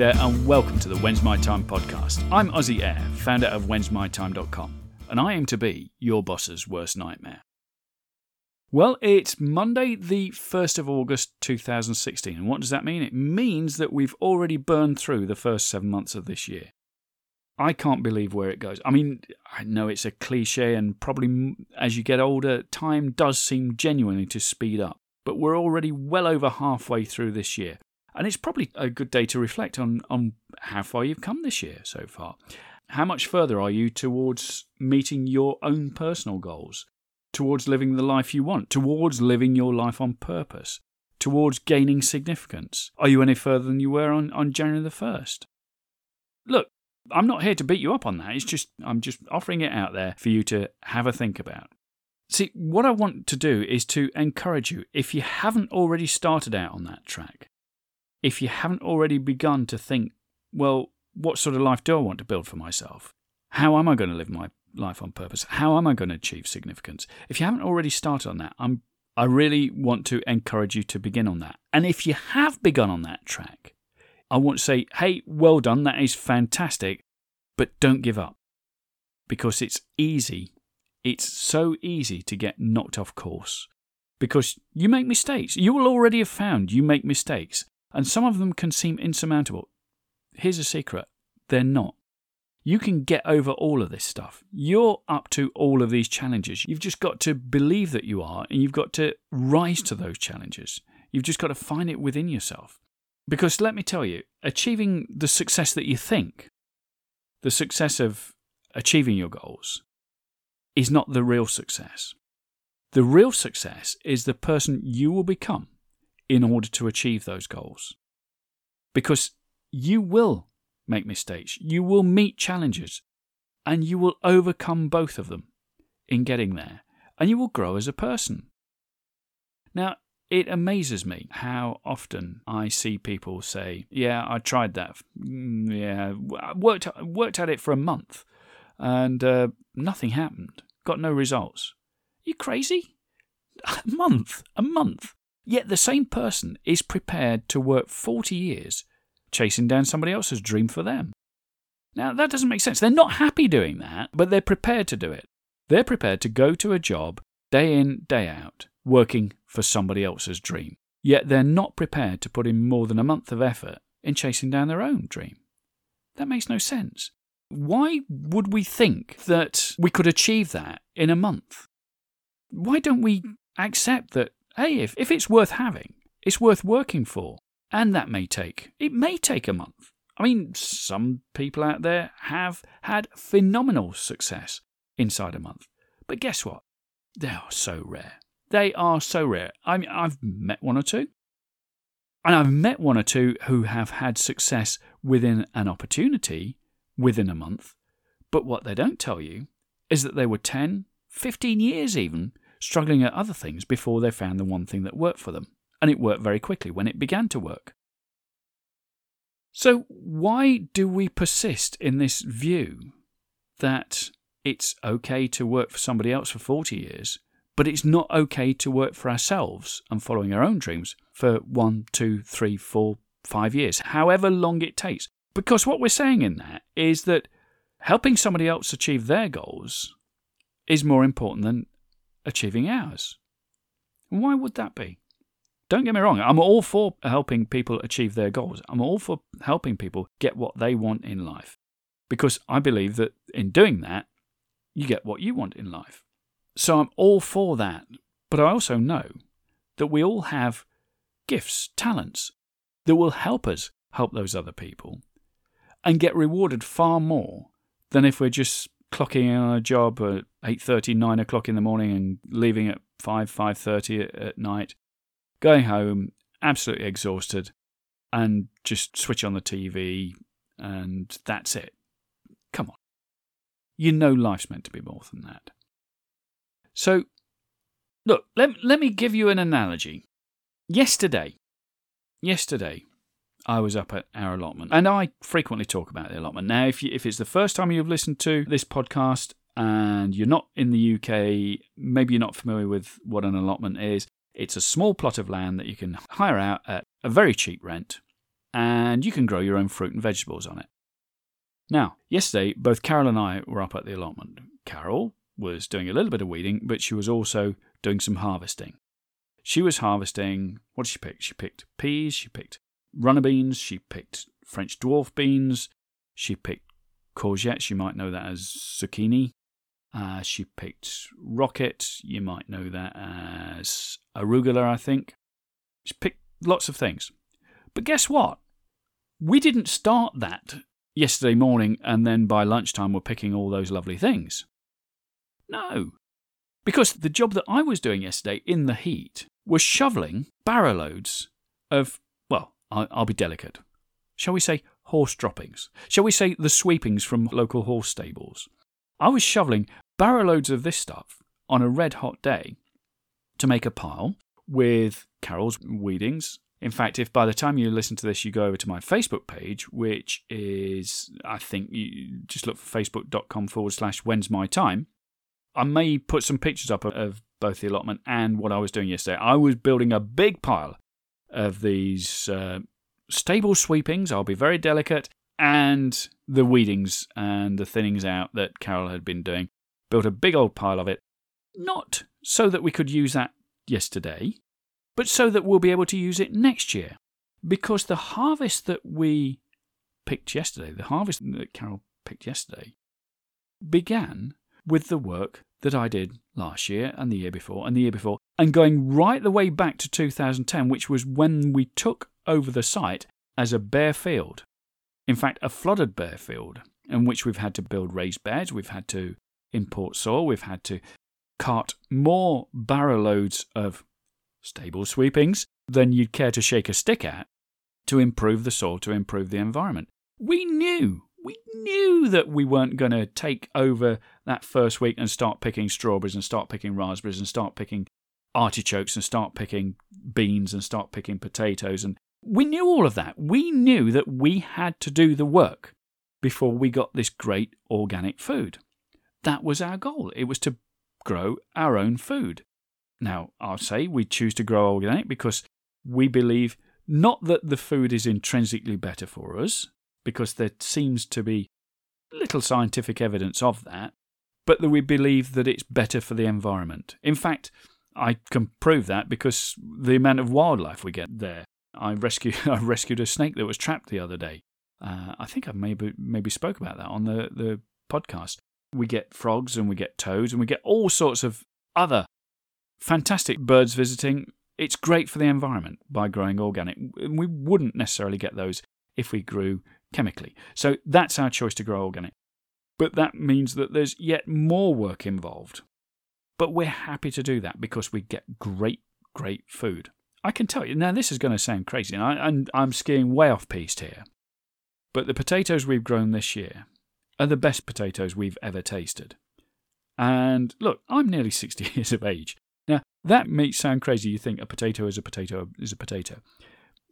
there, and welcome to the When's My Time podcast. I'm Ozzy Air, founder of whensmytime.com, and I aim to be your boss's worst nightmare. Well, it's Monday, the 1st of August 2016, and what does that mean? It means that we've already burned through the first seven months of this year. I can't believe where it goes. I mean, I know it's a cliche, and probably as you get older, time does seem genuinely to speed up. But we're already well over halfway through this year. And it's probably a good day to reflect on, on how far you've come this year so far. How much further are you towards meeting your own personal goals? Towards living the life you want? Towards living your life on purpose? Towards gaining significance? Are you any further than you were on, on January the 1st? Look, I'm not here to beat you up on that. It's just, I'm just offering it out there for you to have a think about. See, what I want to do is to encourage you, if you haven't already started out on that track, if you haven't already begun to think, well, what sort of life do I want to build for myself? How am I going to live my life on purpose? How am I going to achieve significance? If you haven't already started on that, I'm I really want to encourage you to begin on that. And if you have begun on that track, I want to say, hey, well done, that is fantastic, but don't give up. Because it's easy. It's so easy to get knocked off course. Because you make mistakes. You will already have found you make mistakes and some of them can seem insurmountable. Here's a secret they're not. You can get over all of this stuff. You're up to all of these challenges. You've just got to believe that you are, and you've got to rise to those challenges. You've just got to find it within yourself. Because let me tell you, achieving the success that you think, the success of achieving your goals, is not the real success. The real success is the person you will become in order to achieve those goals. Because you will make mistakes, you will meet challenges, and you will overcome both of them in getting there, and you will grow as a person. Now, it amazes me how often I see people say, "Yeah, I tried that. Mm, yeah, worked worked at it for a month, and uh, nothing happened. Got no results. You crazy? A month? A month? Yet the same person is prepared to work 40 years chasing down somebody else's dream for them. Now, that doesn't make sense. They're not happy doing that, but they're prepared to do it. They're prepared to go to a job day in, day out, working for somebody else's dream. Yet they're not prepared to put in more than a month of effort in chasing down their own dream. That makes no sense. Why would we think that we could achieve that in a month? Why don't we accept that hey, if, if it's worth having, it's worth working for. And that may take, it may take a month. I mean, some people out there have had phenomenal success inside a month. But guess what? They are so rare. They are so rare. I mean, I've met one or two. And I've met one or two who have had success within an opportunity within a month. But what they don't tell you is that they were 10, 15 years even struggling at other things before they found the one thing that worked for them. And it worked very quickly when it began to work. So, why do we persist in this view that it's okay to work for somebody else for 40 years, but it's not okay to work for ourselves and following our own dreams for one, two, three, four, five years, however long it takes? Because what we're saying in that is that helping somebody else achieve their goals is more important than achieving ours. Why would that be? Don't get me wrong, I'm all for helping people achieve their goals. I'm all for helping people get what they want in life. Because I believe that in doing that, you get what you want in life. So I'm all for that. But I also know that we all have gifts, talents that will help us help those other people and get rewarded far more than if we're just clocking in on a job at 8.30, 9 o'clock in the morning and leaving at 5, 5.30 at night, going home absolutely exhausted and just switch on the TV and that's it. Come on. You know life's meant to be more than that. So, look, let, let me give you an analogy. Yesterday, yesterday, I was up at our allotment, and I frequently talk about the allotment. Now, if you, if it's the first time you've listened to this podcast and you're not in the UK, maybe you're not familiar with what an allotment is. It's a small plot of land that you can hire out at a very cheap rent, and you can grow your own fruit and vegetables on it. Now, yesterday, both Carol and I were up at the allotment. Carol was doing a little bit of weeding, but she was also doing some harvesting. She was harvesting, what did she pick? She picked peas, she picked runner beans, she picked French dwarf beans, she picked courgettes, you might know that as zucchini. Uh, she picked rocket, you might know that as arugula, I think. She picked lots of things. But guess what? We didn't start that yesterday morning and then by lunchtime we're picking all those lovely things. No. Because the job that I was doing yesterday in the heat was shoveling barrow loads of, I'll be delicate. Shall we say horse droppings? Shall we say the sweepings from local horse stables? I was shoveling barrow loads of this stuff on a red hot day to make a pile with Carol's weedings. In fact, if by the time you listen to this, you go over to my Facebook page, which is, I think, you just look for facebook.com forward slash when's my time, I may put some pictures up of both the allotment and what I was doing yesterday. I was building a big pile of these uh, stable sweepings, I'll be very delicate, and the weedings and the thinnings out that Carol had been doing. Built a big old pile of it, not so that we could use that yesterday, but so that we'll be able to use it next year. Because the harvest that we picked yesterday, the harvest that Carol picked yesterday, began with the work that I did last year and the year before and the year before, and going right the way back to 2010, which was when we took over the site as a bare field. In fact, a flooded bare field, in which we've had to build raised beds, we've had to import soil, we've had to cart more barrow loads of stable sweepings than you'd care to shake a stick at to improve the soil, to improve the environment. We knew we knew that we weren't going to take over that first week and start picking strawberries and start picking raspberries and start picking artichokes and start picking beans and start picking potatoes. And we knew all of that. We knew that we had to do the work before we got this great organic food. That was our goal. It was to grow our own food. Now, I'll say we choose to grow organic because we believe not that the food is intrinsically better for us, because there seems to be little scientific evidence of that, but that we believe that it's better for the environment. In fact, I can prove that because the amount of wildlife we get there. I rescued I rescued a snake that was trapped the other day. Uh, I think I maybe maybe spoke about that on the, the podcast. We get frogs and we get toads and we get all sorts of other fantastic birds visiting. It's great for the environment by growing organic. We wouldn't necessarily get those if we grew chemically. So that's our choice to grow organic. But that means that there's yet more work involved. But we're happy to do that because we get great, great food. I can tell you, now this is going to sound crazy, and, I, and I'm skiing way off piste here. But the potatoes we've grown this year are the best potatoes we've ever tasted. And look, I'm nearly 60 years of age. Now, that may sound crazy. You think a potato is a potato is a potato.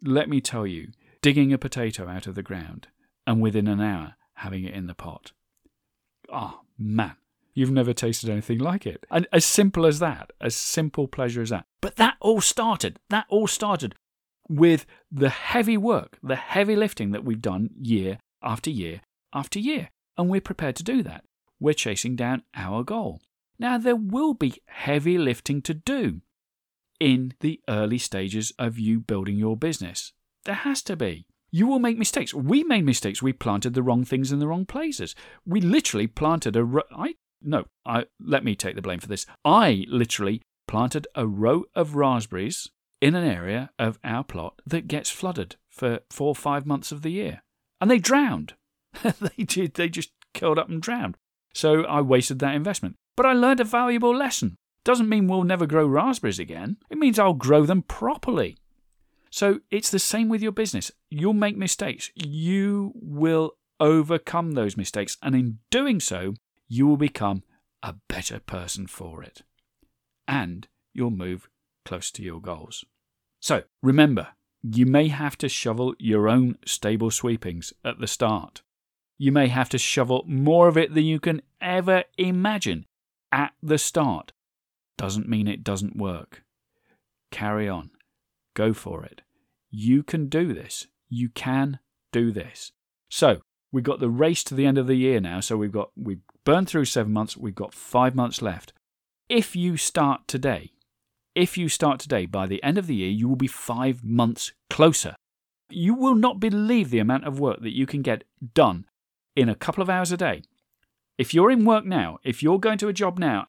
Let me tell you, digging a potato out of the ground, and within an hour having it in the pot. Oh, man, you've never tasted anything like it. And as simple as that, as simple pleasure as that. But that all started, that all started with the heavy work, the heavy lifting that we've done year after year after year. And we're prepared to do that. We're chasing down our goal. Now, there will be heavy lifting to do in the early stages of you building your business. There has to be. You will make mistakes. We made mistakes. We planted the wrong things in the wrong places. We literally planted a. I no. I let me take the blame for this. I literally planted a row of raspberries in an area of our plot that gets flooded for four or five months of the year, and they drowned. they did. They just curled up and drowned. So I wasted that investment. But I learned a valuable lesson. Doesn't mean we'll never grow raspberries again. It means I'll grow them properly. So it's the same with your business. You'll make mistakes. You will overcome those mistakes. And in doing so, you will become a better person for it. And you'll move close to your goals. So remember, you may have to shovel your own stable sweepings at the start. You may have to shovel more of it than you can ever imagine at the start. Doesn't mean it doesn't work. Carry on. Go for it. You can do this. You can do this. So we've got the race to the end of the year now. So we've got we've burned through seven months. We've got five months left. If you start today, if you start today, by the end of the year, you will be five months closer. You will not believe the amount of work that you can get done in a couple of hours a day. If you're in work now, if you're going to a job now,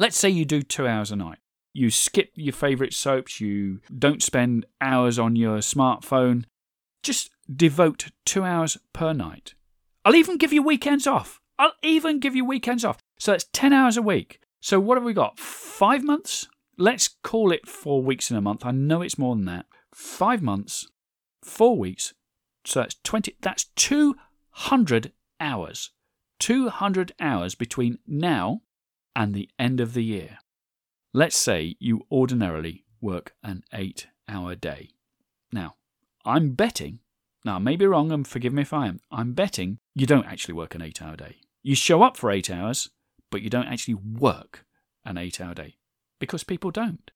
let's say you do two hours a night, you skip your favourite soaps, you don't spend hours on your smartphone, just devote two hours per night. I'll even give you weekends off. I'll even give you weekends off. So that's 10 hours a week. So what have we got? Five months? Let's call it four weeks in a month. I know it's more than that. Five months, four weeks. So that's 20, that's 200 hours. 200 hours between now and the end of the year. Let's say you ordinarily work an eight hour day. Now, I'm betting, now I may be wrong and forgive me if I am, I'm betting you don't actually work an eight hour day. You show up for eight hours, but you don't actually work an eight hour day because people don't.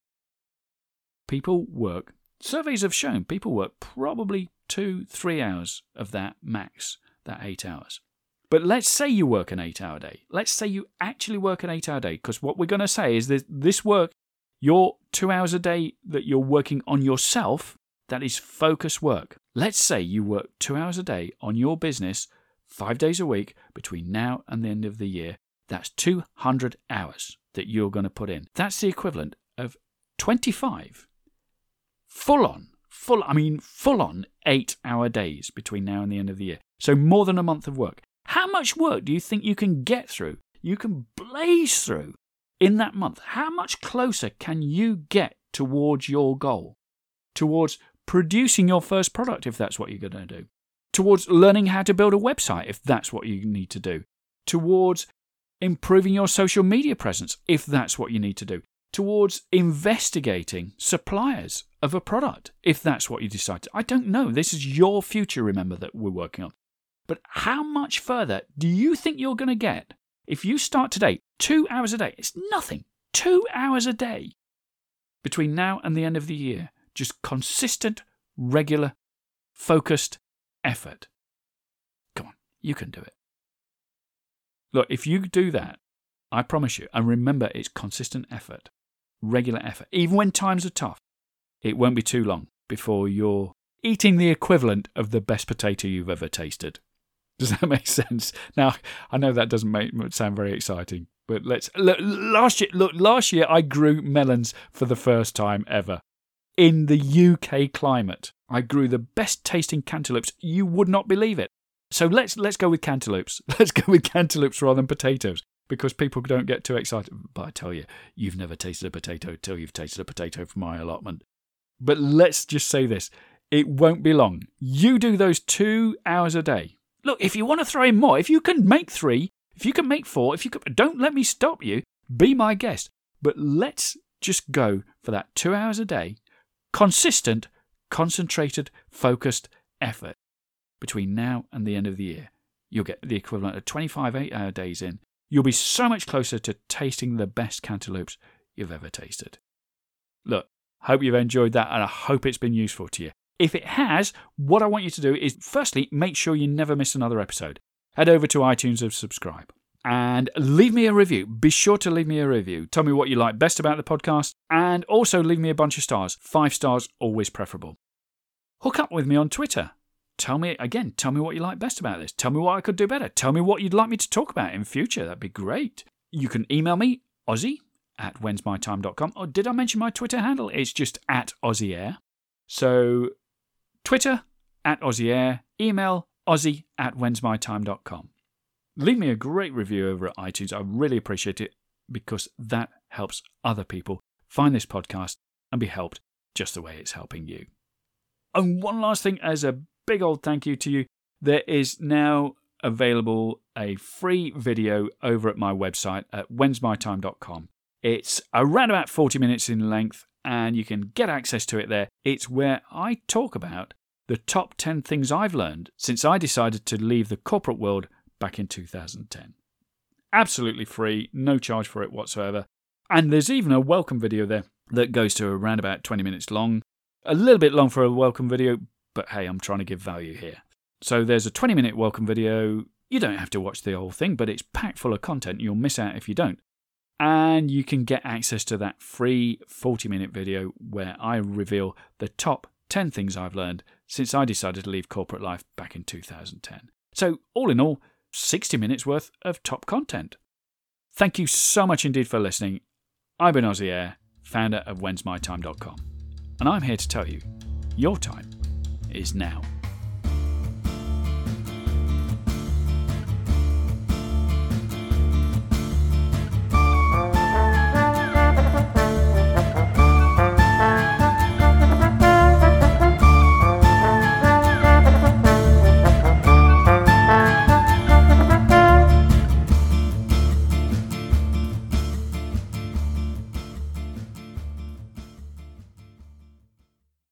People work, surveys have shown people work probably two, three hours of that max, that eight hours. But let's say you work an eight hour day. Let's say you actually work an eight hour day, because what we're going to say is that this work, your two hours a day that you're working on yourself, that is focus work. Let's say you work two hours a day on your business, five days a week, between now and the end of the year. That's 200 hours that you're going to put in. That's the equivalent of 25 full on, full, I mean, full on eight hour days between now and the end of the year. So more than a month of work. How much work do you think you can get through? You can blaze through in that month. How much closer can you get towards your goal? Towards producing your first product, if that's what you're going to do. Towards learning how to build a website, if that's what you need to do. Towards improving your social media presence, if that's what you need to do. Towards investigating suppliers of a product, if that's what you decide to. I don't know. This is your future, remember, that we're working on. But how much further do you think you're going to get if you start today, two hours a day? It's nothing. Two hours a day between now and the end of the year. Just consistent, regular, focused effort. Come on, you can do it. Look, if you do that, I promise you, and remember it's consistent effort, regular effort, even when times are tough, it won't be too long before you're eating the equivalent of the best potato you've ever tasted. Does that make sense? Now, I know that doesn't make sound very exciting, but let's look, last year. Look, last year I grew melons for the first time ever in the UK climate. I grew the best tasting cantaloupes. You would not believe it. So let's let's go with cantaloupes. Let's go with cantaloupes rather than potatoes because people don't get too excited. But I tell you, you've never tasted a potato till you've tasted a potato from my allotment. But let's just say this: it won't be long. You do those two hours a day Look, if you want to throw in more, if you can make three, if you can make four, if you can, don't let me stop you. Be my guest. But let's just go for that two hours a day, consistent, concentrated, focused effort between now and the end of the year. You'll get the equivalent of 25 eight hour days in. You'll be so much closer to tasting the best cantaloupes you've ever tasted. Look, hope you've enjoyed that and I hope it's been useful to you. If it has, what I want you to do is firstly, make sure you never miss another episode. Head over to iTunes and subscribe. And leave me a review. Be sure to leave me a review. Tell me what you like best about the podcast. And also leave me a bunch of stars. Five stars, always preferable. Hook up with me on Twitter. Tell me, again, tell me what you like best about this. Tell me what I could do better. Tell me what you'd like me to talk about in future. That'd be great. You can email me, Ozzy at whensmytime.com. Or did I mention my Twitter handle? It's just at Ozzy Air. So Twitter at Ozzy Air, email ozzy at whensmytime.com. Leave me a great review over at iTunes. I really appreciate it because that helps other people find this podcast and be helped just the way it's helping you. And one last thing, as a big old thank you to you, there is now available a free video over at my website at whensmytime.com. It's around about 40 minutes in length and you can get access to it there. It's where I talk about the top 10 things I've learned since I decided to leave the corporate world back in 2010. Absolutely free, no charge for it whatsoever. And there's even a welcome video there that goes to around about 20 minutes long. A little bit long for a welcome video, but hey, I'm trying to give value here. So there's a 20 minute welcome video. You don't have to watch the whole thing, but it's packed full of content. You'll miss out if you don't. And you can get access to that free 40 minute video where I reveal the top 10 things I've learned since I decided to leave corporate life back in 2010. So, all in all, 60 minutes worth of top content. Thank you so much indeed for listening. I've been Ozzy Air, founder of whensmytime.com, and I'm here to tell you your time is now.